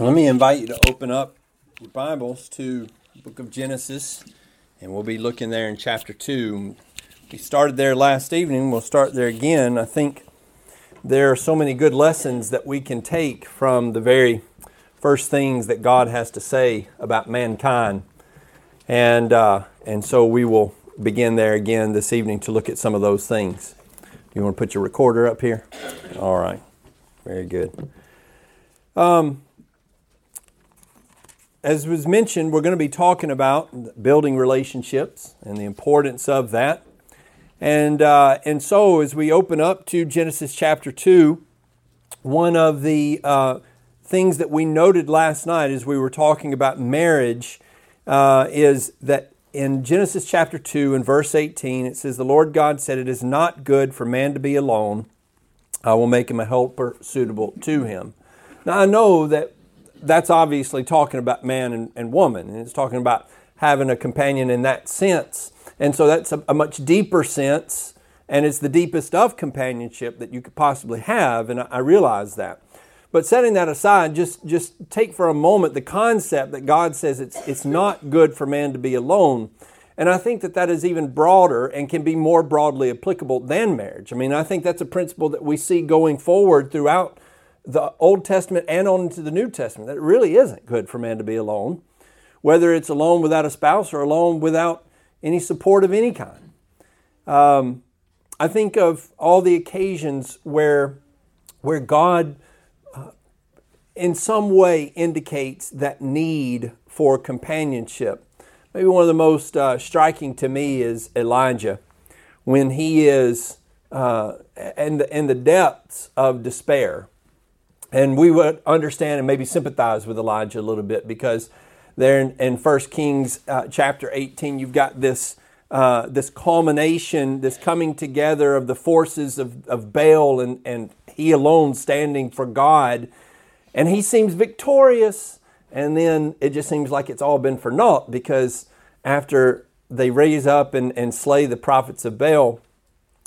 Let me invite you to open up your Bibles to book of Genesis, and we'll be looking there in chapter 2. We started there last evening, we'll start there again. I think there are so many good lessons that we can take from the very first things that God has to say about mankind. And, uh, and so we will begin there again this evening to look at some of those things. You want to put your recorder up here? All right. Very good. Um, as was mentioned, we're going to be talking about building relationships and the importance of that. And, uh, and so, as we open up to Genesis chapter 2, one of the uh, things that we noted last night as we were talking about marriage uh, is that in Genesis chapter 2 and verse 18, it says, The Lord God said, It is not good for man to be alone. I will make him a helper suitable to him. Now, I know that that's obviously talking about man and, and woman, and it's talking about having a companion in that sense. And so that's a, a much deeper sense, and it's the deepest of companionship that you could possibly have, and I, I realize that. But setting that aside, just, just take for a moment the concept that God says it's, it's not good for man to be alone. And I think that that is even broader and can be more broadly applicable than marriage. I mean, I think that's a principle that we see going forward throughout the Old Testament and on into the New Testament that it really isn't good for man to be alone, whether it's alone without a spouse or alone without any support of any kind. Um, I think of all the occasions where, where God, uh, in some way, indicates that need for companionship. Maybe one of the most uh, striking to me is Elijah when he is uh, in, the, in the depths of despair and we would understand and maybe sympathize with Elijah a little bit because there in, in 1 Kings uh, chapter 18, you've got this, uh, this culmination, this coming together of the forces of, of Baal and, and he alone standing for God. And he seems victorious. And then it just seems like it's all been for naught because after they raise up and, and slay the prophets of Baal,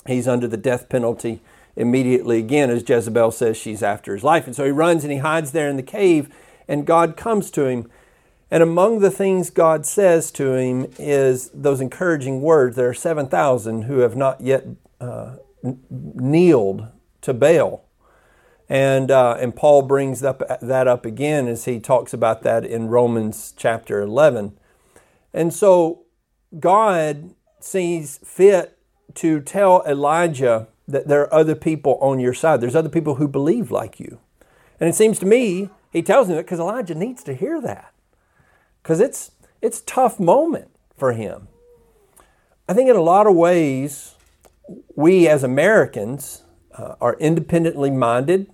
he's under the death penalty immediately again as Jezebel says she's after his life. And so he runs and he hides there in the cave, and God comes to him. And among the things God says to him is those encouraging words. There are 7,000 who have not yet uh, kneeled to Baal. And, uh, and Paul brings up, that up again as he talks about that in Romans chapter 11. And so God sees fit to tell Elijah that there are other people on your side. There's other people who believe like you. And it seems to me, he tells him that because Elijah needs to hear that. Because it's it's tough moment for him. I think in a lot of ways, we as Americans uh, are independently minded.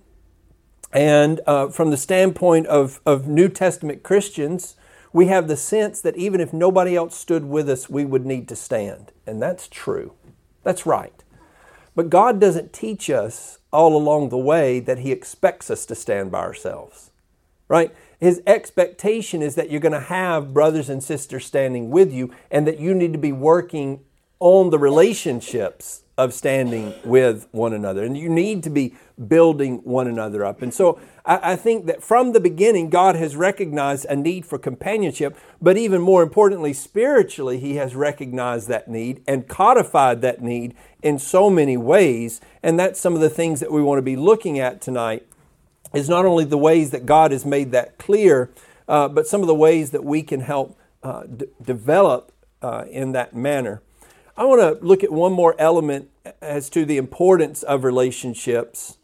And uh, from the standpoint of, of New Testament Christians, we have the sense that even if nobody else stood with us, we would need to stand. And that's true. That's right. But God doesn't teach us all along the way that He expects us to stand by ourselves, right? His expectation is that you're going to have brothers and sisters standing with you and that you need to be working on the relationships of standing with one another. And you need to be building one another up. And so I, I, think that from the beginning, God has recognized a need for companionship, but even more importantly, spiritually, He has recognized that need and codified that need in so many ways. And that's some of the things that we want to be looking at tonight is not only the ways that God has made that clear, uh, but some of the ways that we can help uh, d- develop uh, in that manner. I want to look at one more element as to the importance of relationships,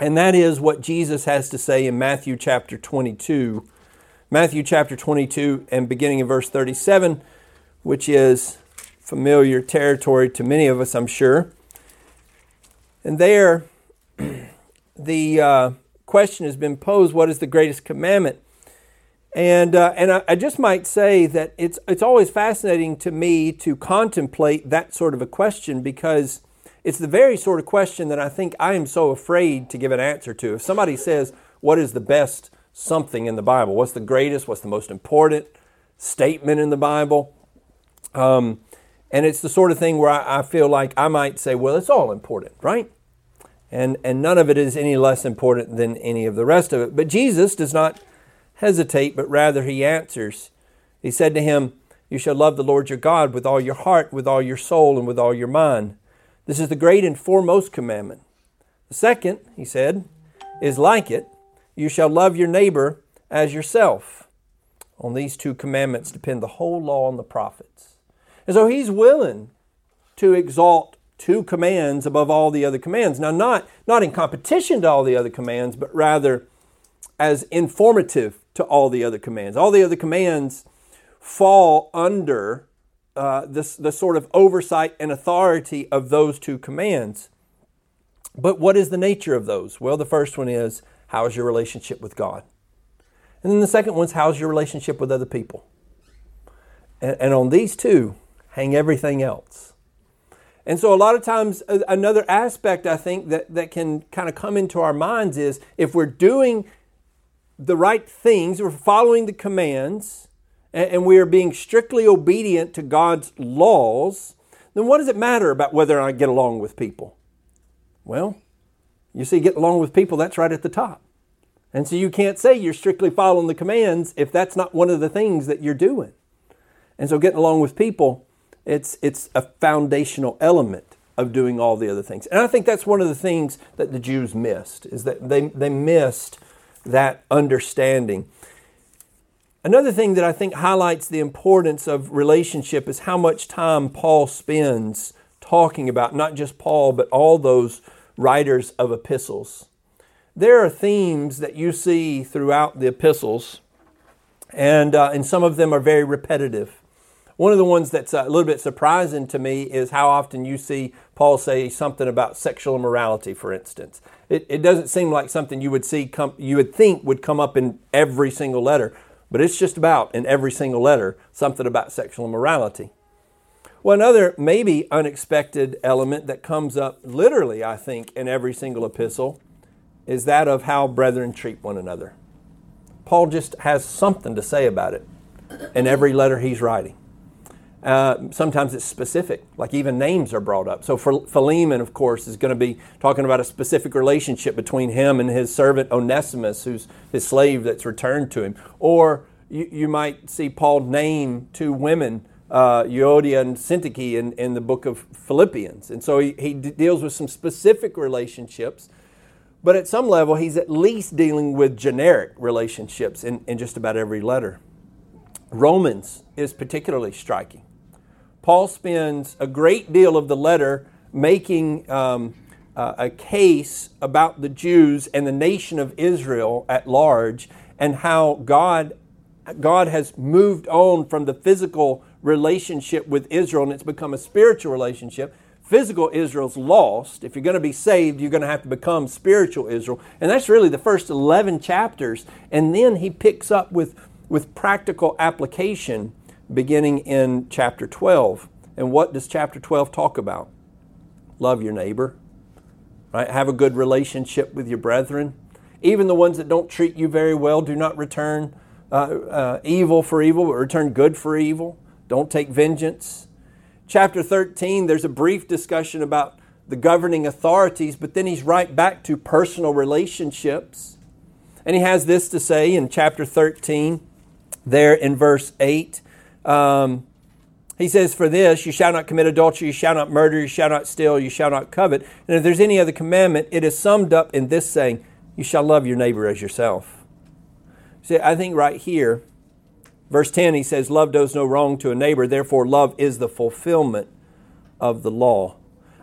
and that is what Jesus has to say in Matthew chapter 22. Matthew chapter 22 and beginning in verse 37, which is familiar territory to many of us, I'm sure. And there, the uh, question has been posed what is the greatest commandment? And, uh, and I, I, just might say that it's, it's always fascinating to me to contemplate that sort of a question because it's the very sort of question that I think I am so afraid to give an answer to. If somebody says, What is the best something in the Bible? What's the greatest? What's the most important statement in the Bible? Um, and it's the sort of thing where I, I feel like I might say, Well, it's all important, right? And, and none of it is any less important than any of the rest of it. But Jesus does not hesitate, but rather he answers. He said to him, You shall love the Lord your God with all your heart, with all your soul, and with all your mind. This is the great and foremost commandment. The second, he said, is like it you shall love your neighbor as yourself. On these two commandments depend the whole law and the prophets. And so he's willing to exalt two commands above all the other commands. Now, not, not in competition to all the other commands, but rather as informative to all the other commands. All the other commands fall under uh, this, the sort of oversight and authority of those two commands. But what is the nature of those? Well, the first one is how is your relationship with God? And then the second one's how's your relationship with other people? And, and on these two, hang everything else. And so, a lot of times, another aspect I think that, that can kind of come into our minds is if we're doing the right things, we're following the commands, and, we are being strictly obedient to God's laws, then what does it matter about whether I get along with people? Well, you see, get along with people, that's right at the top. And so you can't say you're strictly following the commands if that's not one of the things that you're doing. And so getting along with people, it's, it's a foundational element of doing all the other things. And I think that's one of the things that the Jews missed, is that they, they missed that understanding. Another thing that I think highlights the importance of relationship is how much time Paul spends talking about, not just Paul, but all those writers of epistles. There are themes that you see throughout the epistles, and, uh, and some of them are very repetitive. One of the ones that's a little bit surprising to me is how often you see Paul say something about sexual immorality, for instance. It, it doesn't seem like something you would see you would think would come up in every single letter, but it's just about in every single letter something about sexual immorality. Well, another maybe unexpected element that comes up literally, I think, in every single epistle is that of how brethren treat one another. Paul just has something to say about it in every letter he's writing. Uh, sometimes it's specific, like even names are brought up. So Philemon, of course, is going to be talking about a specific relationship between him and his servant Onesimus, who's his slave that's returned to him. Or you, you might see Paul name two women uh, Euodia and Syntyche in, in the book of Philippians. And so he, he deals with some specific relationships, but at some level, he's at least dealing with generic relationships in, in just about every letter. Romans is particularly striking. Paul spends a great deal of the letter making um, uh, a case about the Jews and the nation of Israel at large and how God, God has moved on from the physical relationship with Israel and it's become a spiritual relationship. Physical Israel's lost. If you're going to be saved, you're going to have to become spiritual Israel. And that's really the first 11 chapters. And then he picks up with, with practical application beginning in chapter 12. And what does chapter 12 talk about? Love your neighbor, right? Have a good relationship with your brethren. Even the ones that don't treat you very well, do not return uh, uh, evil for evil, but return good for evil. Don't take vengeance. Chapter 13, there's a brief discussion about the governing authorities, but then he's right back to personal relationships. And he has this to say in chapter 13, there in verse 8. Um, he says, For this, you shall not commit adultery, you shall not murder, you shall not steal, you shall not covet. And if there's any other commandment, it is summed up in this saying, You shall love your neighbor as yourself. See, I think right here, Verse 10, he says, Love does no wrong to a neighbor, therefore, love is the fulfillment of the law.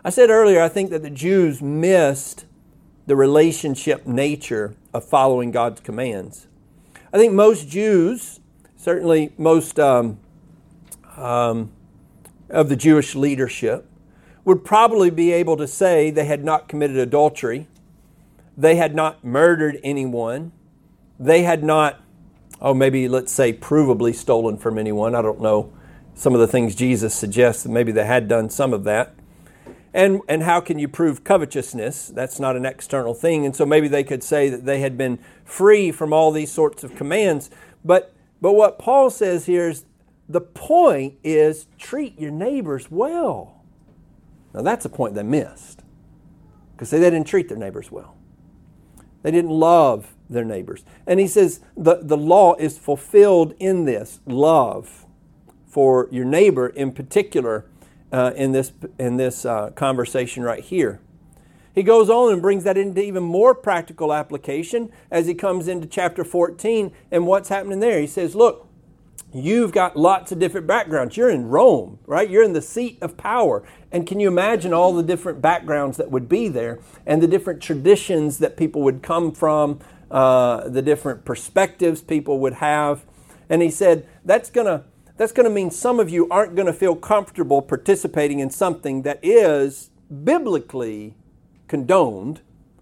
I said earlier, I think that the Jews missed the relationship nature of following God's commands. I think most Jews, certainly most um, um, of the Jewish leadership, would probably be able to say they had not committed adultery, they had not murdered anyone, they had not oh, maybe let's say provably stolen from anyone. I don't know some of the things Jesus suggests, that maybe they had done some of that. And, and how can you prove covetousness? That's not an external thing. And so maybe they could say that they had been free from all these sorts of commands. But, but what Paul says here is the point is treat your neighbors well. Now that's a point they missed. because they didn't treat their neighbors well. They didn't love their neighbors. And he says the, the law is fulfilled in this love for your neighbor in particular uh, in this, in this uh, conversation right here. He goes on and brings that into even more practical application as he comes into chapter 14 and what's happening there. He says, Look, you've got lots of different backgrounds. You're in Rome, right? You're in the seat of power. And can you imagine all the different backgrounds that would be there and the different traditions that people would come from, uh, the different perspectives people would have? And he said, That's going to that's going to mean some of you aren't going to feel comfortable participating in something that is biblically condoned,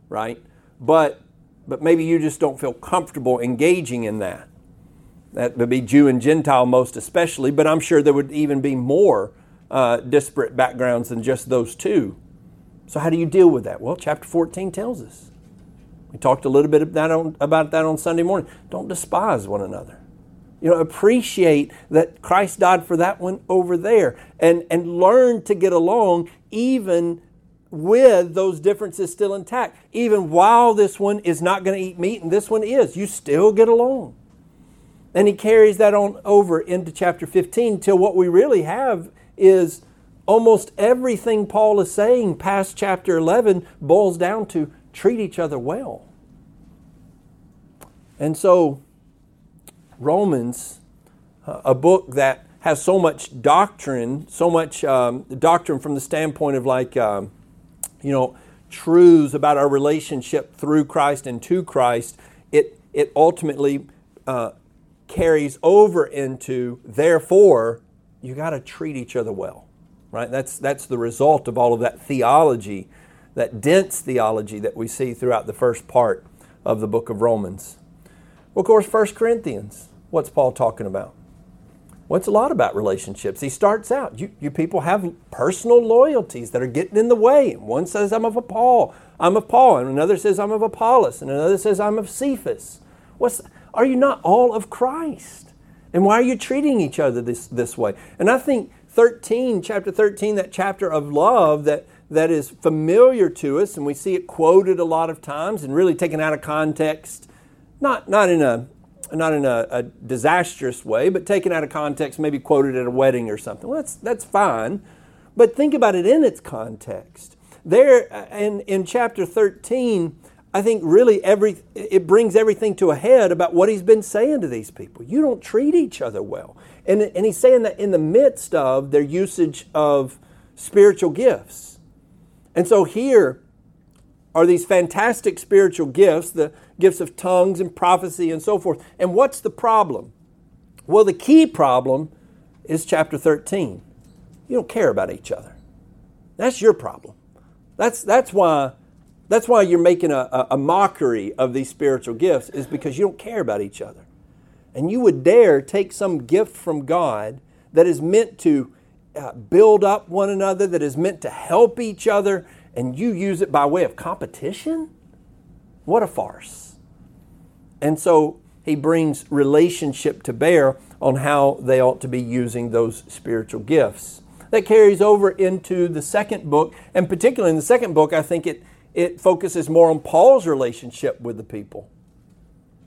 right? But but maybe you just don't feel comfortable engaging in that. That would be Jew and Gentile most especially, but I'm sure there would even be more uh, disparate backgrounds than just those two. So how do you deal with that? Well, chapter 14 tells us. We talked a little bit on, about that on Sunday morning. Don't despise one another. You know, appreciate that Christ died for that one over there and, and learn to get along even with those differences still intact. Even while this one is not going to eat meat and this one is, you still get along. And he carries that on over into chapter 15 till what we really have is almost everything Paul is saying past chapter 11 boils down to treat each other well. And so Romans, uh, a book that has so much doctrine, so much um, doctrine from the standpoint of like, um, you know, truths about our relationship through Christ and to Christ, it, it ultimately uh, carries over into, therefore, you got to treat each other well, right? That's, that's the result of all of that theology, that dense theology that we see throughout the first part of the book of Romans. Well, of course, 1 Corinthians. What's Paul talking about? Well, it's a lot about relationships. He starts out, you, you people have personal loyalties that are getting in the way. One says, I'm of a Paul, I'm of Paul, and another says, I'm of Apollos, and another says, I'm of Cephas. What's, are you not all of Christ? And why are you treating each other this, this way? And I think 13, chapter 13, that chapter of love that, that is familiar to us, and we see it quoted a lot of times and really taken out of context, not, not in a not in a, a, disastrous way, but taken out of context, maybe quoted at a wedding or something. Well, that's, that's fine. But think about it in its context. There, uh, in, in chapter 13, I think really every, it brings everything to a head about what he's been saying to these people. You don't treat each other well. And, and he's saying that in the midst of their usage of spiritual gifts. And so here, are these fantastic spiritual gifts, the gifts of tongues and prophecy and so forth. And what's the problem? Well, the key problem is chapter 13. You don't care about each other. That's your problem. That's, that's, why, that's why you're making a, a mockery of these spiritual gifts, is because you don't care about each other. And you would dare take some gift from God that is meant to uh, build up one another, that is meant to help each other, and you use it by way of competition? What a farce. And so he brings relationship to bear on how they ought to be using those spiritual gifts. That carries over into the second book, and particularly in the second book, I think it, it focuses more on Paul's relationship with the people.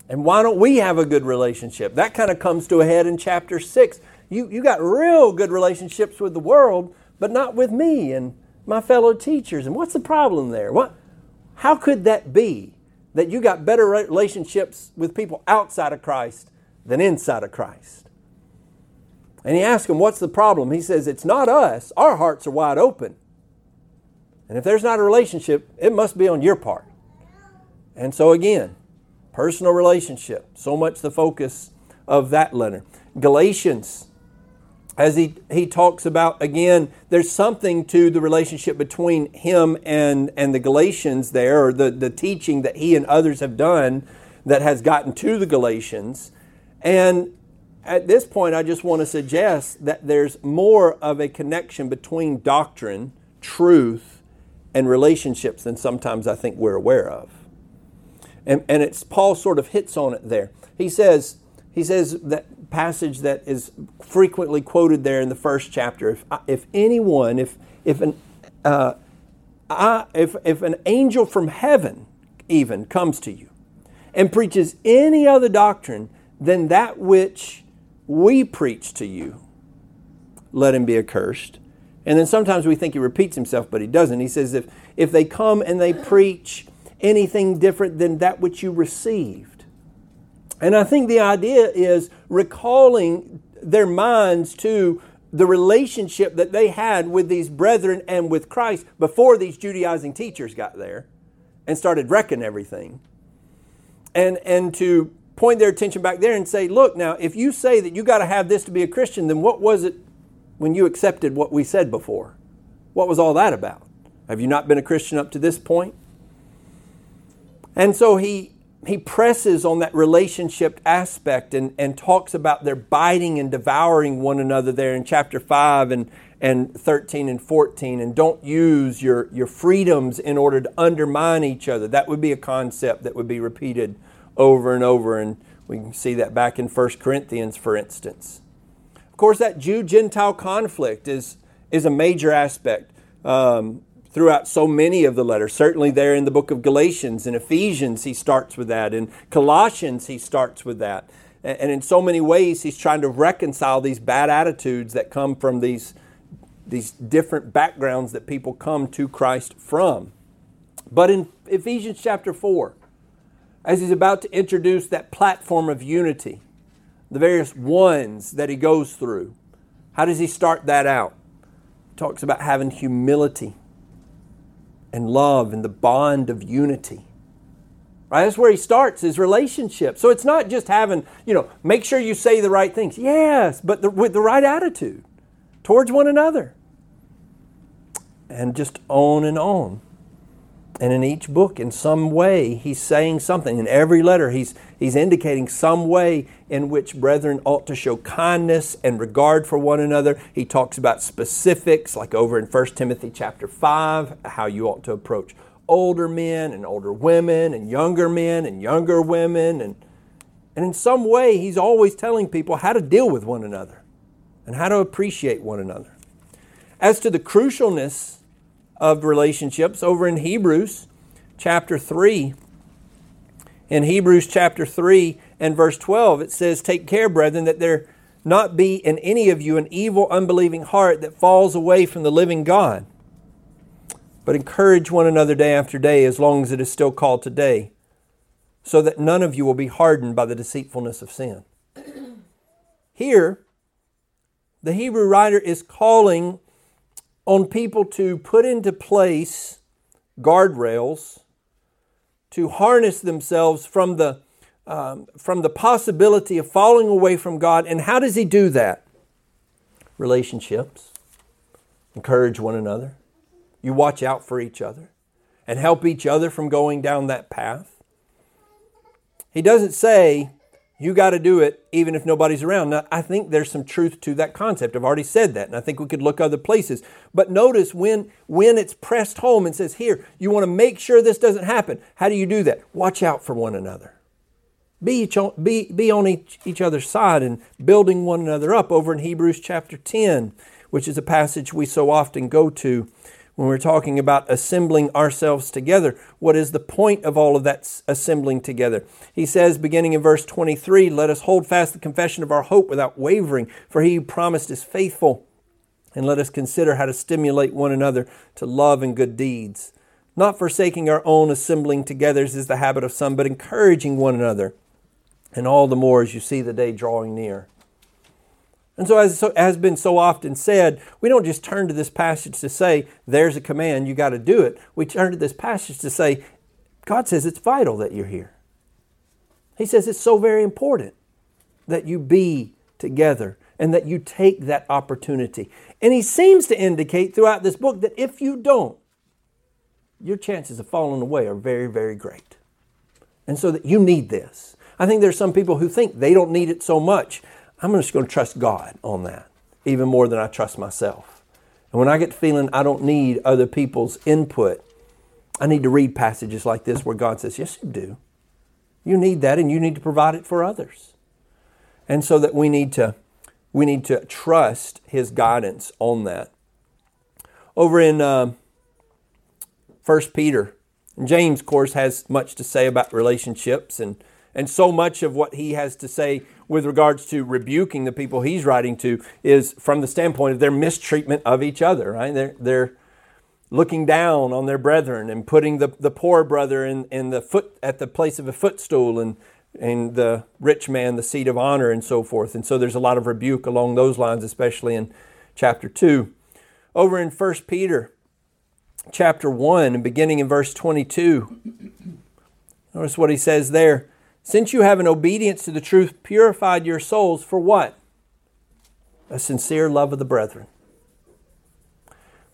And why don't we have a good relationship? That kind of comes to a head in chapter 6. You, you got real good relationships with the world, but not with me. And my fellow teachers. And what's the problem there? What, how could that be that you got better relationships with people outside of Christ than inside of Christ? And he asked him, What's the problem? He says, It's not us. Our hearts are wide open. And if there's not a relationship, it must be on your part. And so, again, personal relationship, so much the focus of that letter. Galatians as he, he talks about again there's something to the relationship between him and, and the galatians there or the, the teaching that he and others have done that has gotten to the galatians and at this point i just want to suggest that there's more of a connection between doctrine truth and relationships than sometimes i think we're aware of and, and it's paul sort of hits on it there he says he says that passage that is frequently quoted there in the first chapter. If, if anyone, if, if an, uh, I, if, if an angel from heaven even comes to you and preaches any other doctrine than that which we preach to you, let him be accursed. And then sometimes we think he repeats himself, but he doesn't. He says, if, if they come and they preach anything different than that which you received. And I think the idea is recalling their minds to the relationship that they had with these brethren and with Christ before these Judaizing teachers got there and started wrecking everything. And, and to point their attention back there and say, look, now, if you say that you got to have this to be a Christian, then what was it when you accepted what we said before? What was all that about? Have you not been a Christian up to this point? And so he he presses on that relationship aspect and, and talks about their biting and devouring one another there in chapter 5 and, and 13 and 14 and don't use your, your freedoms in order to undermine each other that would be a concept that would be repeated over and over and we can see that back in 1 corinthians for instance course that jew-gentile conflict is, is a major aspect um, throughout so many of the letters. Certainly, there in the book of Galatians and Ephesians, he starts with that. In Colossians, he starts with that. And in so many ways, he's trying to reconcile these bad attitudes that come from these, these different backgrounds that people come to Christ from. But in Ephesians chapter 4, as he's about to introduce that platform of unity, the various ones that he goes through, how does he start that out? He talks about having humility and love and the bond of unity. Right? That's where he starts his relationship. So it's not just having, you know, make sure you say the right things. Yes, but the, with the right attitude towards one another. And just on and on. And in each book, in some way, he's saying something. In every letter, he's, he's indicating some way in which brethren ought to show kindness and regard for one another. He talks about specifics, like over in 1 Timothy chapter 5, how you ought to approach older men and older women and younger men and younger women. And, and in some way, he's always telling people how to deal with one another and how to appreciate one another. As to the crucialness of relationships over in Hebrews chapter 3. In Hebrews chapter 3 and verse 12, it says, Take care, brethren, that there not be in any of you an evil, unbelieving heart that falls away from the living God. But encourage one another day after day, as long as it is still called today, so that none of you will be hardened by the deceitfulness of sin. Here, the Hebrew writer is calling on people to put into place guardrails to harness themselves from the um, from the possibility of falling away from God. And how does he do that? Relationships. Encourage one another. You watch out for each other and help each other from going down that path. He doesn't say, you got to do it even if nobody's around. Now, I think there's some truth to that concept. I've already said that, and I think we could look other places. But notice when, when it's pressed home and says, here, you want to make sure this doesn't happen. How do you do that? Watch out for one another. Be, each on, be, be on each, each other's side and building one another up over in Hebrews chapter 10, which is a passage we so often go to when we're talking about assembling ourselves together. What is the point of all of that assembling together? He says, beginning in verse 23, let us hold fast the confession of our hope without wavering, for he who promised is faithful. And let us consider how to stimulate one another to love and good deeds. Not forsaking our own assembling together as is the habit of some, but encouraging one another. And all the more as you see the day drawing near. And so, as has been so often said, we don't just turn to this passage to say, there's a command, you got to do it. We turn to this passage to say, God says it's vital that you're here. He says it's so very important that you be together and that you take that opportunity. And he seems to indicate throughout this book that if you don't, your chances of falling away are very, very great. And so that you need this. I think there's some people who think they don't need it so much. I'm just going to trust God on that, even more than I trust myself. And when I get feeling I don't need other people's input, I need to read passages like this where God says, Yes, you do. You need that and you need to provide it for others. And so that we need to we need to trust his guidance on that. Over in uh, First Peter. James, of course, has much to say about relationships, and, and so much of what he has to say with regards to rebuking the people he's writing to is from the standpoint of their mistreatment of each other, right? They're, they're looking down on their brethren and putting the, the poor brother in, in the foot at the place of a footstool and, and the rich man the seat of honor and so forth. And so there's a lot of rebuke along those lines, especially in chapter 2. Over in 1 Peter chapter 1 and beginning in verse 22, notice what he says there. Since you have in obedience to the truth purified your souls for what? A sincere love of the brethren.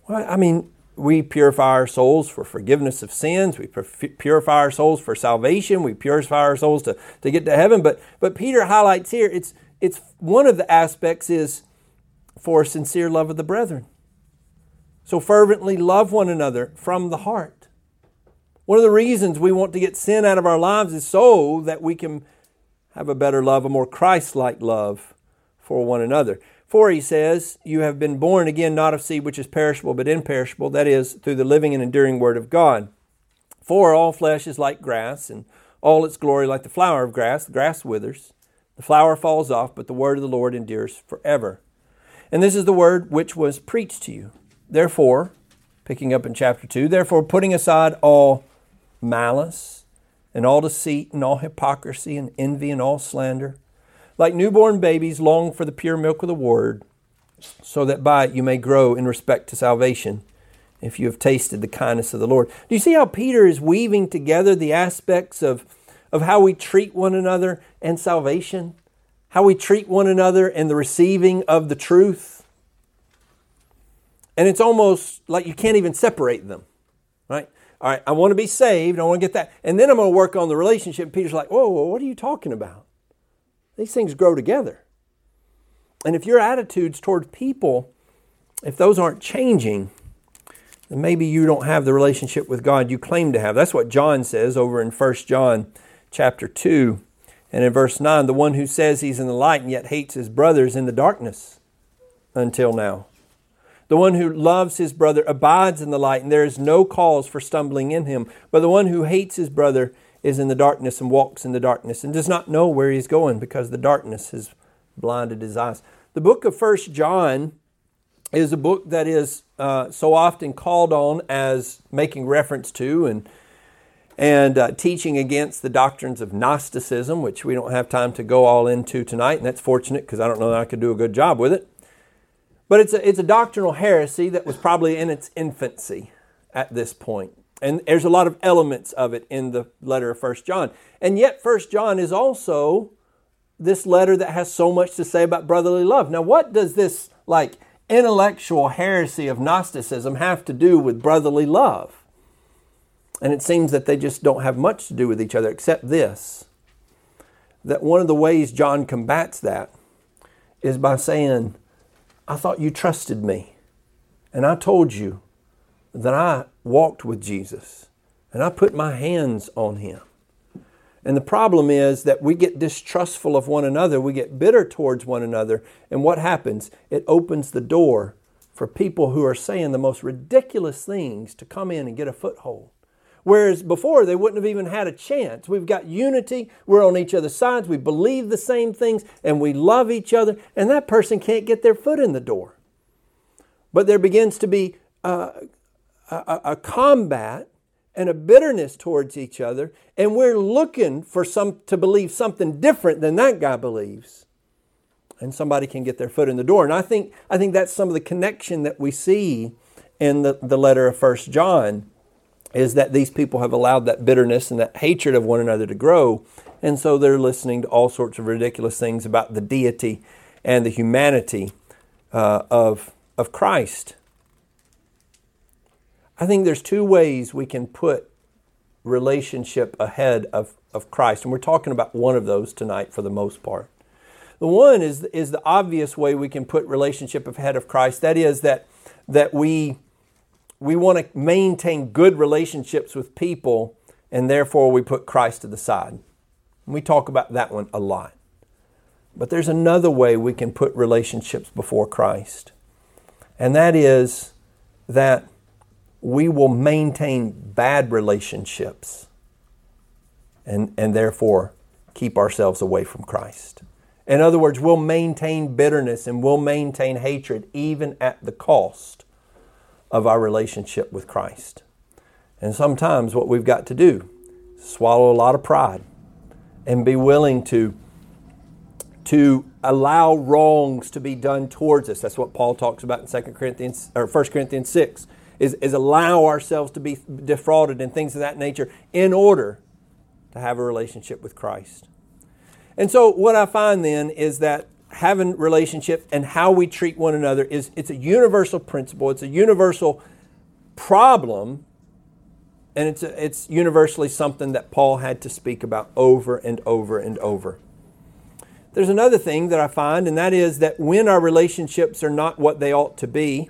Well, I mean, we purify our souls for forgiveness of sins. We purify our souls for salvation. We purify our souls to, to get to heaven. But, but Peter highlights here, it's, it's one of the aspects is for sincere love of the brethren. So fervently love one another from the heart. One of the reasons we want to get sin out of our lives is so that we can have a better love, a more Christ like love for one another. For he says, You have been born again, not of seed which is perishable, but imperishable, that is, through the living and enduring word of God. For all flesh is like grass, and all its glory like the flower of grass. The grass withers, the flower falls off, but the word of the Lord endures forever. And this is the word which was preached to you. Therefore, picking up in chapter 2, therefore, putting aside all malice and all deceit and all hypocrisy and envy and all slander, like newborn babies, long for the pure milk of the word, so that by it you may grow in respect to salvation, if you have tasted the kindness of the Lord. Do you see how Peter is weaving together the aspects of, of how we treat one another and salvation? How we treat one another and the receiving of the truth? And it's almost like you can't even separate them? All right, I want to be saved. I want to get that. And then I'm going to work on the relationship. Peter's like, whoa, whoa, what are you talking about? These things grow together. And if your attitudes toward people, if those aren't changing, then maybe you don't have the relationship with God you claim to have. That's what John says over in 1 John chapter 2 and in verse 9, the one who says he's in the light and yet hates his brothers in the darkness until now. The one who loves his brother abides in the light, and there is no cause for stumbling in him. But the one who hates his brother is in the darkness and walks in the darkness and does not know where he's going because the darkness has blinded his eyes. The book of First John is a book that is uh, so often called on as making reference to and and uh, teaching against the doctrines of Gnosticism, which we don't have time to go all into tonight, and that's fortunate because I don't know that I could do a good job with it. But it's a, it's a doctrinal heresy that was probably in its infancy at this point. And there's a lot of elements of it in the letter of First John. And yet, First John is also this letter that has so much to say about brotherly love. Now, what does this like intellectual heresy of Gnosticism have to do with brotherly love? And it seems that they just don't have much to do with each other except this that one of the ways John combats that is by saying, I thought you trusted me. And I told you that I walked with Jesus and I put my hands on him. And the problem is that we get distrustful of one another, we get bitter towards one another, and what happens? It opens the door for people who are saying the most ridiculous things to come in and get a foothold. Whereas before they wouldn't have even had a chance. We've got unity, we're on each other's sides, we believe the same things, and we love each other, and that person can't get their foot in the door. But there begins to be uh, a, a, a combat and a bitterness towards each other, and we're looking for some to believe something different than that guy believes. And somebody can get their foot in the door. And I think I think that's some of the connection that we see in the, the letter of First John is that these people have allowed that bitterness and that hatred of one another to grow. And so they're listening to all sorts of ridiculous things about the deity and the humanity uh, of, of Christ. I think there's two ways we can put relationship ahead of, of Christ. And we're talking about one of those tonight for the most part. The one is, is the obvious way we can put relationship ahead of Christ. That is that, that we we want to maintain good relationships with people, and therefore we put Christ to the side. We talk about that one a lot. But there's another way we can put relationships before Christ, and that is that we will maintain bad relationships and, and therefore keep ourselves away from Christ. In other words, we'll maintain bitterness and we'll maintain hatred even at the cost of our relationship with Christ. And sometimes what we've got to do is swallow a lot of pride and be willing to, to allow wrongs to be done towards us. That's what Paul talks about in 2 Corinthians or 1 Corinthians 6 is, is allow ourselves to be defrauded and things of that nature in order to have a relationship with Christ. And so what I find then is that having relationship and how we treat one another is it's a universal principle, it's a universal problem, and it's a, it's universally something that Paul had to speak about over and over and over. There's another thing that I find, and that is that when our relationships are not what they ought to be,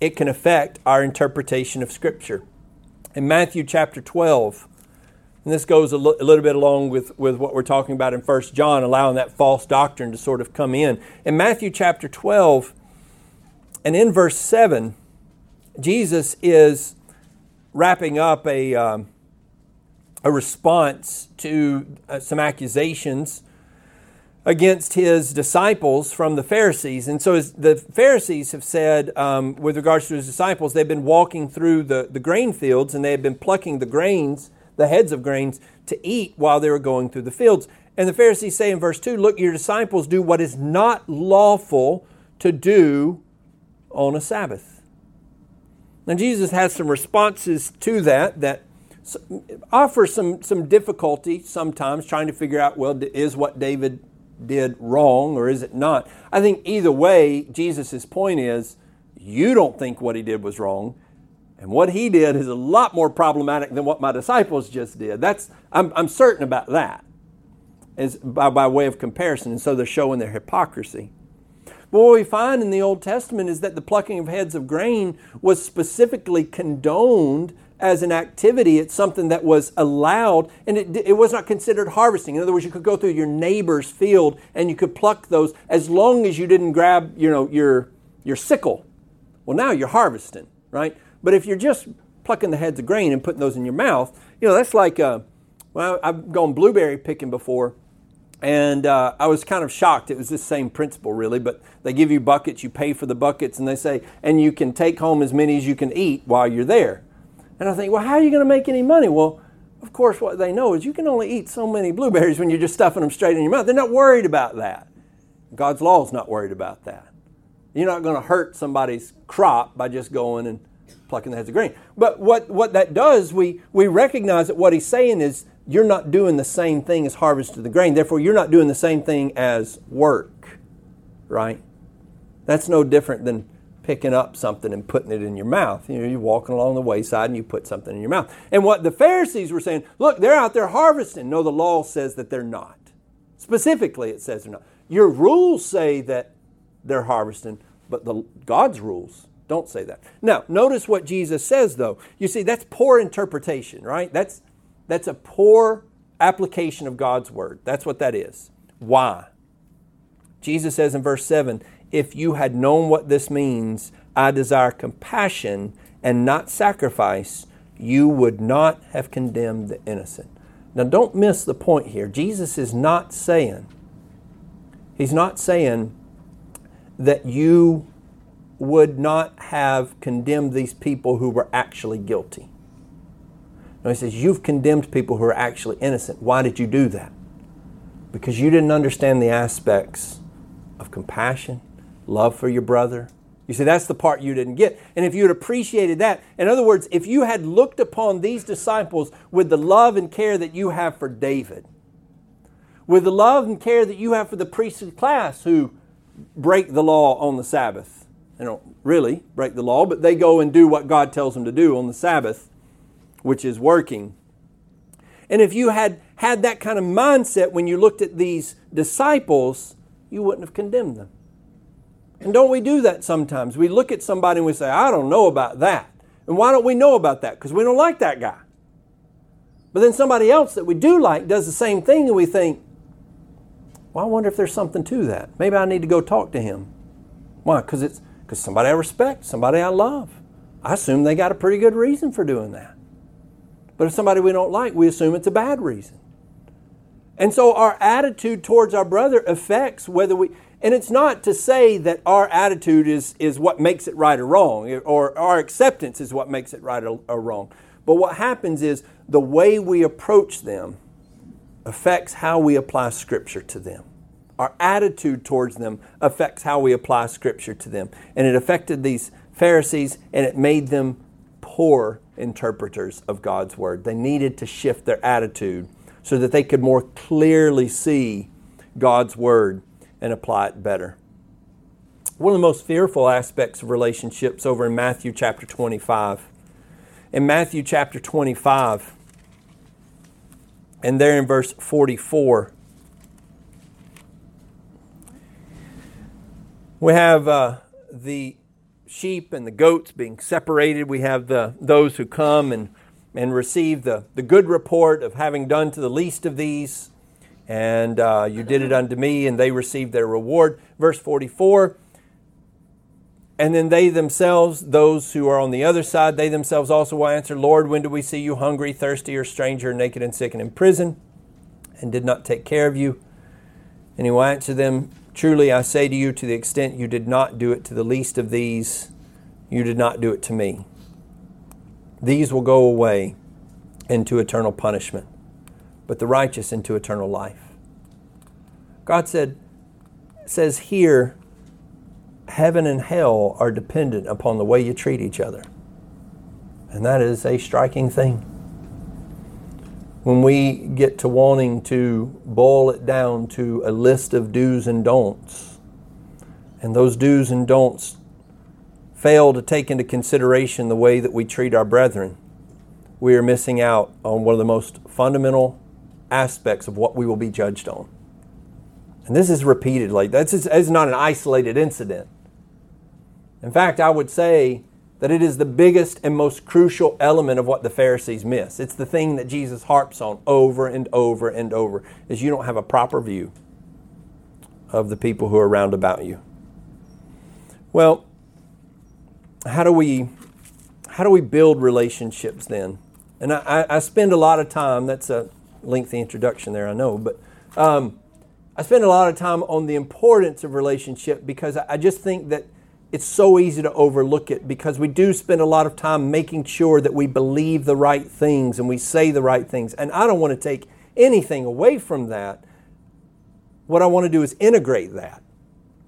it can affect our interpretation of Scripture. In Matthew chapter 12, and this goes a, l- a little bit along with, with what we're talking about in 1 John, allowing that false doctrine to sort of come in. In Matthew chapter 12, and in verse 7, Jesus is wrapping up a, um, a response to uh, some accusations against his disciples from the Pharisees. And so the Pharisees have said, um, with regards to his disciples, they've been walking through the, the grain fields and they have been plucking the grains the heads of grains to eat while they were going through the fields. And the Pharisees say in verse 2 Look, your disciples do what is not lawful to do on a Sabbath. Now, Jesus has some responses to that that offer some, some difficulty sometimes trying to figure out well, is what David did wrong or is it not? I think either way, Jesus' point is you don't think what he did was wrong. And what he did is a lot more problematic than what my disciples just did. That's, I'm, I'm certain about that, as by, by way of comparison. And so they're showing their hypocrisy. But what we find in the Old Testament is that the plucking of heads of grain was specifically condoned as an activity. It's something that was allowed, and it, it was not considered harvesting. In other words, you could go through your neighbor's field and you could pluck those as long as you didn't grab, you know, your, your sickle. Well, now you're harvesting, right? But if you're just plucking the heads of grain and putting those in your mouth, you know, that's like, uh, well, I've gone blueberry picking before, and uh, I was kind of shocked. It was the same principle, really, but they give you buckets, you pay for the buckets, and they say, and you can take home as many as you can eat while you're there. And I think, well, how are you going to make any money? Well, of course, what they know is you can only eat so many blueberries when you're just stuffing them straight in your mouth. They're not worried about that. God's law is not worried about that. You're not going to hurt somebody's crop by just going and plucking the heads of grain. But what, what that does, we, we recognize that what he's saying is you're not doing the same thing as harvest harvesting the grain. Therefore, you're not doing the same thing as work, right? That's no different than picking up something and putting it in your mouth. You know, you're walking along the wayside and you put something in your mouth. And what the Pharisees were saying, look, they're out there harvesting. No, the law says that they're not. Specifically, it says they're not. Your rules say that they're harvesting, but the God's rules don't say that. Now, notice what Jesus says though. You see, that's poor interpretation, right? That's that's a poor application of God's word. That's what that is. Why? Jesus says in verse 7 If you had known what this means, I desire compassion and not sacrifice, you would not have condemned the innocent. Now, don't miss the point here. Jesus is not saying, He's not saying that you would not have condemned these people who were actually guilty. No, he says, You've condemned people who are actually innocent. Why did you do that? Because you didn't understand the aspects of compassion, love for your brother. You see, that's the part you didn't get. And if you had appreciated that, in other words, if you had looked upon these disciples with the love and care that you have for David, with the love and care that you have for the priestly class who break the law on the Sabbath, they don't really break the law, but they go and do what God tells them to do on the Sabbath, which is working. And if you had had that kind of mindset when you looked at these disciples, you wouldn't have condemned them. And don't we do that sometimes? We look at somebody and we say, I don't know about that. And why don't we know about that? Because we don't like that guy. But then somebody else that we do like does the same thing and we think, well, I wonder if there's something to that. Maybe I need to go talk to him. Why? Because it's because somebody I respect, somebody I love. I assume they got a pretty good reason for doing that. But if somebody we don't like, we assume it's a bad reason. And so our attitude towards our brother affects whether we, and it's not to say that our attitude is, is what makes it right or wrong, or our acceptance is what makes it right or, or wrong. But what happens is the way we approach them affects how we apply Scripture to them. Our attitude towards them affects how we apply Scripture to them. And it affected these Pharisees and it made them poor interpreters of God's Word. They needed to shift their attitude so that they could more clearly see God's Word and apply it better. One of the most fearful aspects of relationships over in Matthew chapter 25. In Matthew chapter 25, and there in verse 44, we have uh, the sheep and the goats being separated. We have the, those who come and, and receive the, the good report of having done to the least of these, and uh, you did it unto me, and they received their reward. Verse 44 and then they themselves, those who are on the other side, they themselves also will answer, Lord, when do we see you hungry, thirsty, or stranger, naked, and sick, and in prison, and did not take care of you? And he will answer them, Truly I say to you, to the extent you did not do it to the least of these, you did not do it to me. These will go away into eternal punishment, but the righteous into eternal life. God said, says here, heaven and hell are dependent upon the way you treat each other. And that is a striking thing. When we get to wanting to boil it down to a list of do's and don'ts, and those do's and don'ts fail to take into consideration the way that we treat our brethren, we are missing out on one of the most fundamental aspects of what we will be judged on. And this is repeated. Like that's, that's not an isolated incident. In fact, I would say that it is the biggest and most crucial element of what the Pharisees miss. It's the thing that Jesus harps on over and over and over is you don't have a proper view of the people who are round about you. Well, how do we how do we build relationships then? And I, I spend a lot of time. That's a lengthy introduction there, I know, but um, I spend a lot of time on the importance of relationship because I just think that it's so easy to overlook it because we do spend a lot of time making sure that we believe the right things and we say the right things. And I don't want to take anything away from that. What I want to do is integrate that.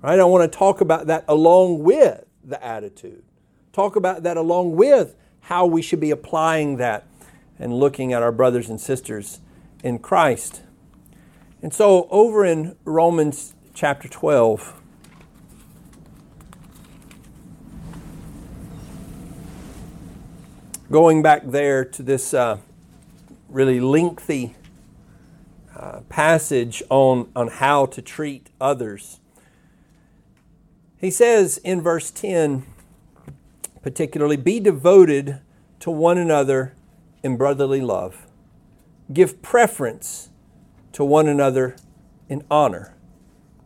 Right? I want to talk about that along with the attitude. Talk about that along with how we should be applying that and looking at our brothers and sisters in Christ. And so over in Romans chapter 12, going back there to this uh, really lengthy uh, passage on, on how to treat others. He says in verse 10, particularly, be devoted to one another in brotherly love. Give preference to one another in honor,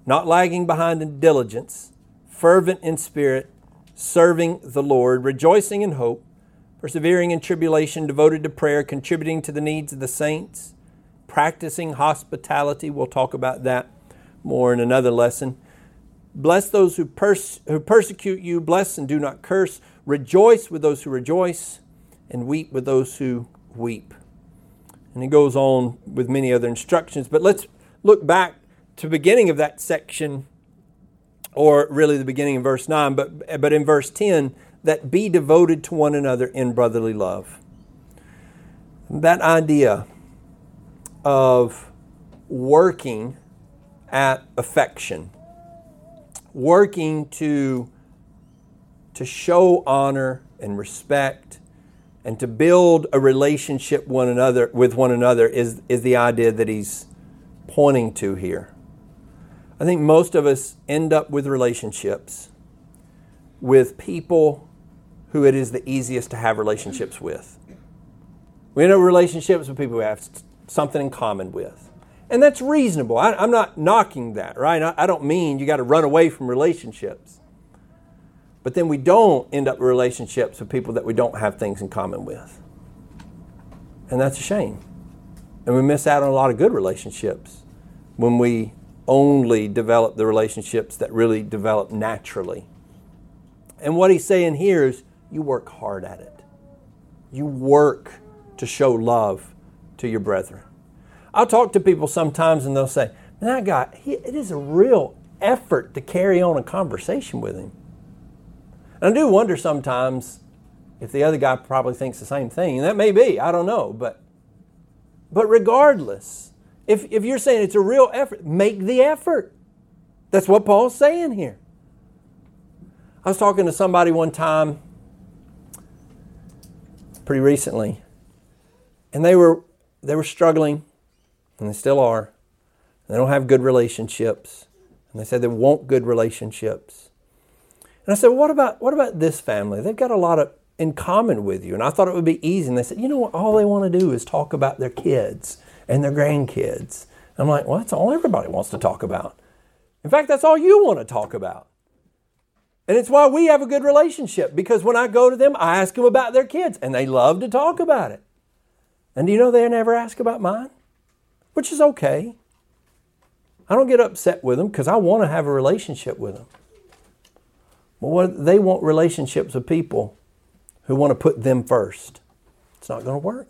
not lagging behind in diligence, fervent in spirit, serving the Lord, rejoicing in hope persevering in tribulation, devoted to prayer, contributing to the needs of the saints, practicing hospitality. We'll talk about that more in another lesson. Bless those who, pers- who persecute you, bless and do not curse. Rejoice with those who rejoice, and weep with those who weep. And he goes on with many other instructions. But let's look back to the beginning of that section, or really the beginning of verse 9, but, but in verse 10, that be devoted to one another in brotherly love. That idea of working at affection, working to, to show honor and respect and to build a relationship one another with one another is, is the idea that he's pointing to here. I think most of us end up with relationships with people who it is the easiest to have relationships with. We know relationships with people we have something in common with. And that's reasonable. I, am not knocking that, right? I, I don't mean you got to run away from relationships. But then we don't end up relationships with people that we don't have things in common with. And that's a shame. And we miss out on a lot of good relationships when we only develop the relationships that really develop naturally. And what he's saying here is you work hard at it. You work to show love to your brethren. I'll talk to people sometimes and they'll say, Man, that guy, he, it is a real effort to carry on a conversation with him. And I do wonder sometimes if the other guy probably thinks the same thing. And that may be, I don't know. But, but regardless, if, if you're saying it's a real effort, make the effort. That's what Paul's saying here. I was talking to somebody one time, pretty recently, and they were they were struggling, and they still are. They don't have good relationships, and they said they want good relationships. And I said, well, what about what about this family? They've got a lot of in common with you. And I thought it would be easy. And they said, you know what? All they want to do is talk about their kids and their grandkids. I'm like, well, that's all everybody wants to talk about. In fact, that's all you want to talk about. And it's why we have a good relationship because when I go to them, I ask them about their kids and they love to talk about it. And do you know they never ask about mine? Which is okay. I don't get upset with them because I want to have a relationship with them. But what they want relationships with people who want to put them first. It's not going to work.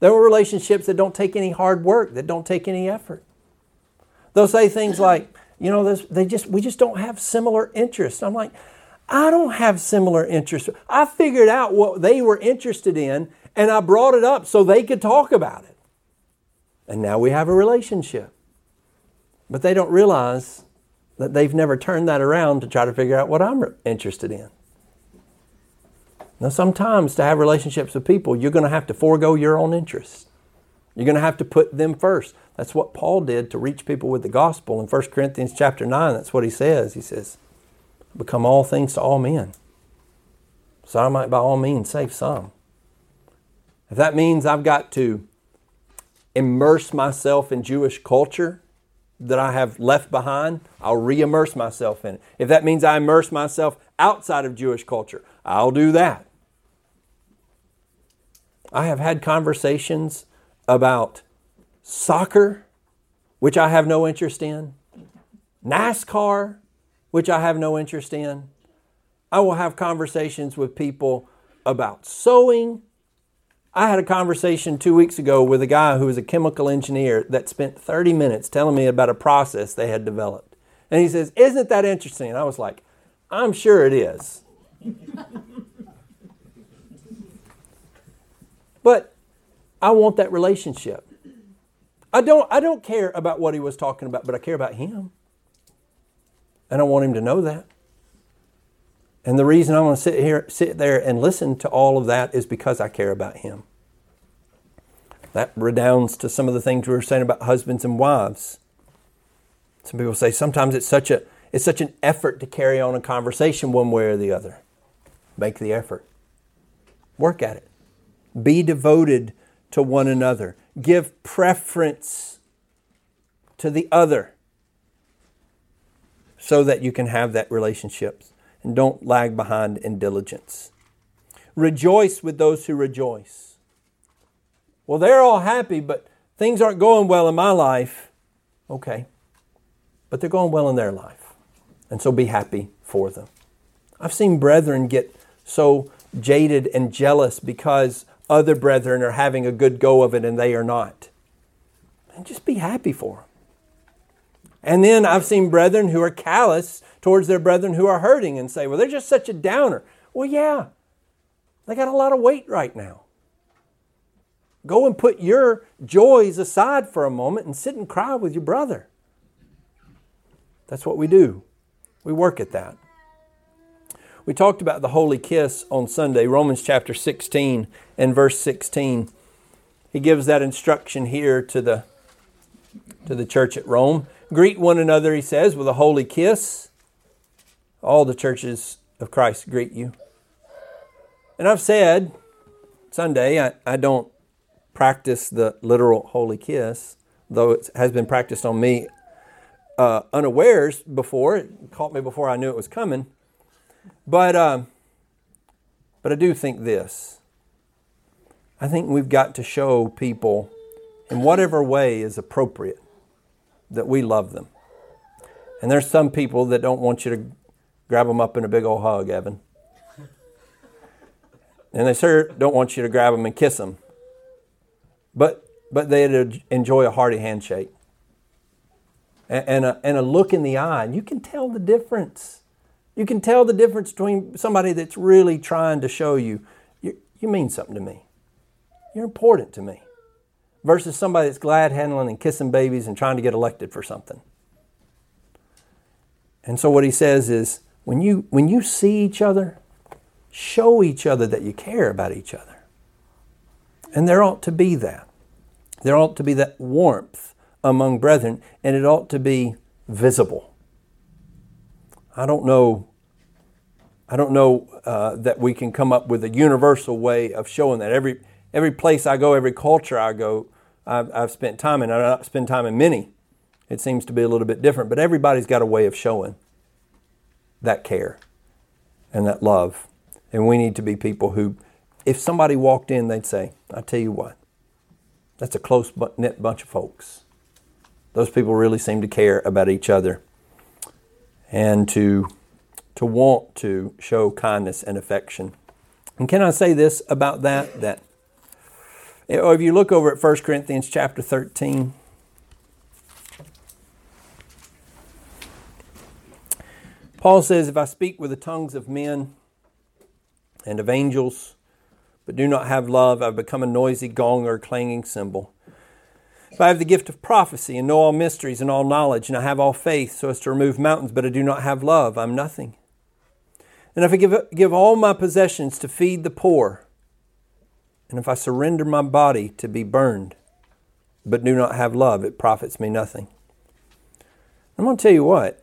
There are relationships that don't take any hard work, that don't take any effort. They'll say things like, you know, they just we just don't have similar interests. I'm like, I don't have similar interests. I figured out what they were interested in and I brought it up so they could talk about it. And now we have a relationship. But they don't realize that they've never turned that around to try to figure out what I'm interested in. Now, sometimes to have relationships with people, you're going to have to forego your own interests. You're going to have to put them first. That's what Paul did to reach people with the gospel in 1 Corinthians chapter 9. That's what he says. He says, Become all things to all men. So I might by all means save some. If that means I've got to immerse myself in Jewish culture that I have left behind, I'll re immerse myself in it. If that means I immerse myself outside of Jewish culture, I'll do that. I have had conversations about soccer, which I have no interest in, NASCAR, which I have no interest in. I will have conversations with people about sewing. I had a conversation two weeks ago with a guy who was a chemical engineer that spent 30 minutes telling me about a process they had developed. And he says, Isn't that interesting? And I was like, I'm sure it is. but I want that relationship. I don't, I don't care about what he was talking about, but I care about him. And I want him to know that. And the reason I want to sit here, sit there and listen to all of that is because I care about him. That redounds to some of the things we were saying about husbands and wives. Some people say sometimes it's such a it's such an effort to carry on a conversation one way or the other. Make the effort. Work at it. Be devoted to one another. Give preference to the other so that you can have that relationship and don't lag behind in diligence. Rejoice with those who rejoice. Well, they're all happy, but things aren't going well in my life. Okay. But they're going well in their life. And so be happy for them. I've seen brethren get so jaded and jealous because other brethren are having a good go of it and they are not. And just be happy for them. And then I've seen brethren who are callous towards their brethren who are hurting and say, well, they're just such a downer. Well, yeah, they got a lot of weight right now. Go and put your joys aside for a moment and sit and cry with your brother. That's what we do. We work at that. We talked about the holy kiss on Sunday, Romans chapter 16 and verse 16. He gives that instruction here to the, to the church at Rome. Greet one another, he says, with a holy kiss. All the churches of Christ greet you. And I've said Sunday, I, I don't practice the literal holy kiss, though it has been practiced on me uh, unawares before. It caught me before I knew it was coming. But, um, but I do think this. I think we've got to show people in whatever way is appropriate that we love them. And there's some people that don't want you to grab them up in a big old hug, Evan. And they sure don't want you to grab them and kiss them. But, but they'd enjoy a hearty handshake and, and, a, and a look in the eye. And you can tell the difference. You can tell the difference between somebody that's really trying to show you, you, you mean something to me. You're important to me. Versus somebody that's glad handling and kissing babies and trying to get elected for something. And so what he says is when you when you see each other, show each other that you care about each other. And there ought to be that. There ought to be that warmth among brethren, and it ought to be visible. I don't know. I don't know uh, that we can come up with a universal way of showing that. Every every place I go, every culture I go, I've, I've spent time in. I spend time in many. It seems to be a little bit different, but everybody's got a way of showing that care and that love. And we need to be people who, if somebody walked in, they'd say, I tell you what, that's a close knit bunch of folks. Those people really seem to care about each other and to, to want to show kindness and affection. And can I say this about that? That if you look over at 1 Corinthians chapter 13, Paul says, If I speak with the tongues of men and of angels, but do not have love, I've become a noisy gong or clanging cymbal. If I have the gift of prophecy and know all mysteries and all knowledge, and I have all faith so as to remove mountains, but I do not have love, I'm nothing. And if I give, give all my possessions to feed the poor, and if I surrender my body to be burned, but do not have love, it profits me nothing. I'm going to tell you what,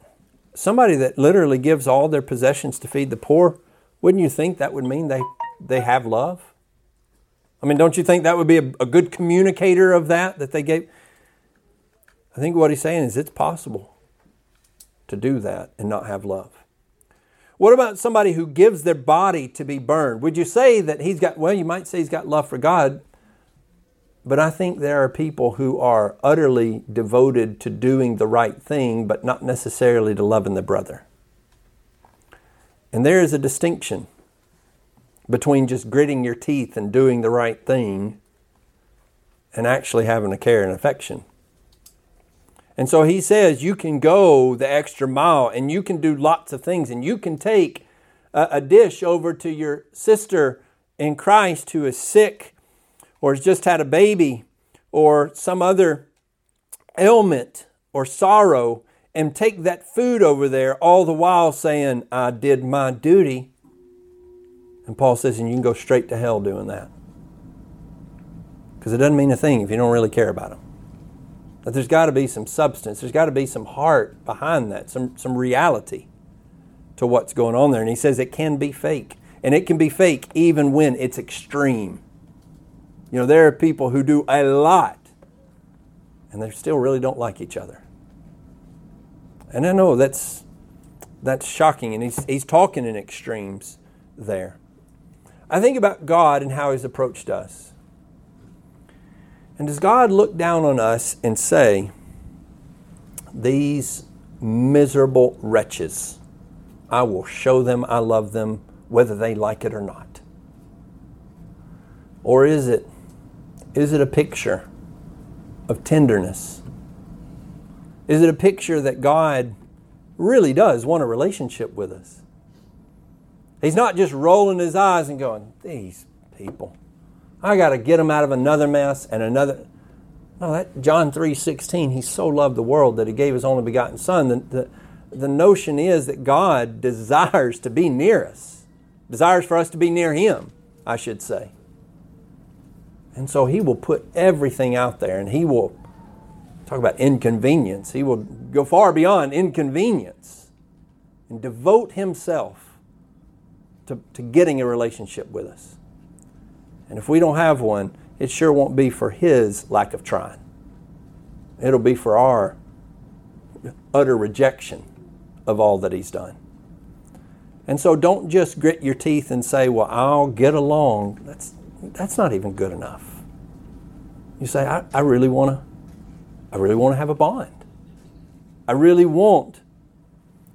somebody that literally gives all their possessions to feed the poor, wouldn't you think that would mean they, they have love? I mean, don't you think that would be a, a good communicator of that, that they gave? I think what he's saying is it's possible to do that and not have love. What about somebody who gives their body to be burned? Would you say that he's got, well, you might say he's got love for God, but I think there are people who are utterly devoted to doing the right thing, but not necessarily to loving the brother. And there is a distinction between just gritting your teeth and doing the right thing and actually having a care and affection. And so he says you can go the extra mile and you can do lots of things and you can take a, a dish over to your sister in Christ who is sick or has just had a baby or some other ailment or sorrow and take that food over there all the while saying, I did my duty and Paul says, and you can go straight to hell doing that. Because it doesn't mean a thing if you don't really care about them. But there's got to be some substance, there's got to be some heart behind that, some, some reality to what's going on there. And he says it can be fake. And it can be fake even when it's extreme. You know, there are people who do a lot and they still really don't like each other. And I know that's that's shocking, and he's, he's talking in extremes there. I think about God and how He's approached us. And does God look down on us and say, These miserable wretches, I will show them I love them whether they like it or not? Or is it, is it a picture of tenderness? Is it a picture that God really does want a relationship with us? He's not just rolling his eyes and going, These people. I got to get them out of another mess and another. No, that John 3 16, he so loved the world that he gave his only begotten Son. The, the, the notion is that God desires to be near us, desires for us to be near him, I should say. And so he will put everything out there and he will talk about inconvenience. He will go far beyond inconvenience and devote himself to, to getting a relationship with us. And if we don't have one, it sure won't be for His lack of trying. It'll be for our utter rejection of all that He's done. And so don't just grit your teeth and say, well, I'll get along. That's, that's not even good enough. You say, I, I really want to, I really want to have a bond. I really want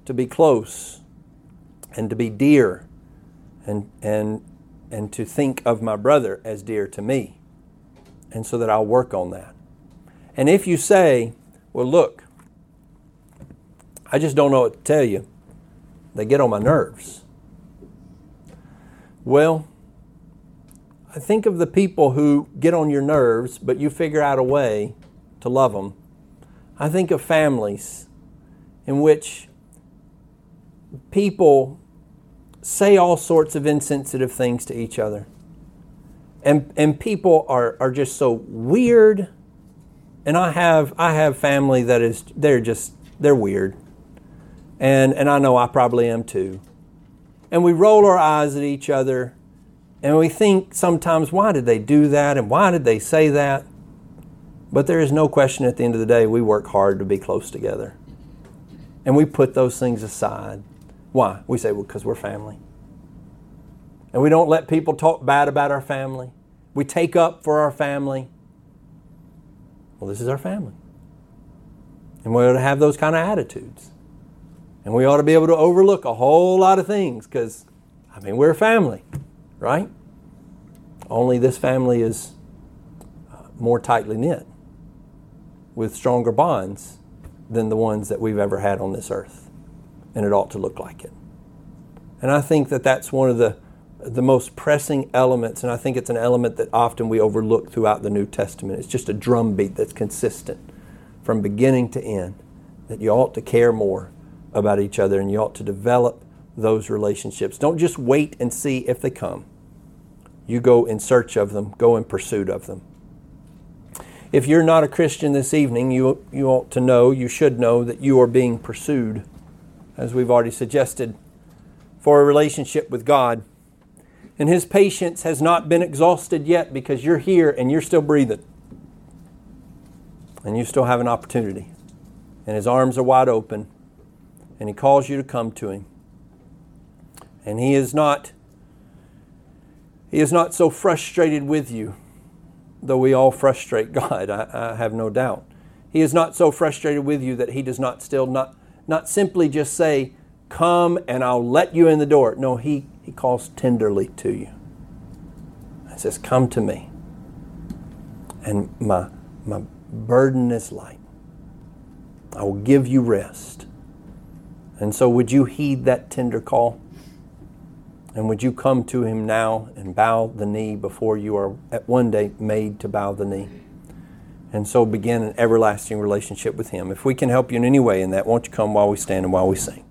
to be close and to be dear and, and, and to think of my brother as dear to me. And so that I'll work on that. And if you say, well, look, I just don't know what to tell you, they get on my nerves. Well, I think of the people who get on your nerves, but you figure out a way to love them. I think of families in which people say all sorts of insensitive things to each other. And, and people are, are just so weird. And I have I have family that is they're just they're weird. And and I know I probably am too. And we roll our eyes at each other and we think sometimes why did they do that and why did they say that? But there is no question at the end of the day we work hard to be close together. And we put those things aside. Why? We say, well, because we're family. And we don't let people talk bad about our family. We take up for our family. Well, this is our family. And we ought to have those kind of attitudes. And we ought to be able to overlook a whole lot of things because, I mean, we're a family, right? Only this family is uh, more tightly knit with stronger bonds than the ones that we've ever had on this earth. And it ought to look like it. And I think that that's one of the, the most pressing elements, and I think it's an element that often we overlook throughout the New Testament. It's just a drumbeat that's consistent from beginning to end, that you ought to care more about each other and you ought to develop those relationships. Don't just wait and see if they come. You go in search of them, go in pursuit of them. If you're not a Christian this evening, you, you ought to know, you should know that you are being pursued, as we've already suggested, for a relationship with God. And His patience has not been exhausted yet because you're here and you're still breathing. And you still have an opportunity. And His arms are wide open. And He calls you to come to Him. And He is not. He is not so frustrated with you though we all frustrate God, I, I, have no doubt. He is not so frustrated with you that he does not still not not simply just say, "Come and I'll let you in the door." No, he he calls tenderly to you. He says, "Come to me." And my my burden is light. I will give you rest. And so would you heed that tender call? And would you come to him now and bow the knee before you are at one day made to bow the knee? And so begin an everlasting relationship with him. If we can help you in any way in that, won't you come while we stand and while we sing?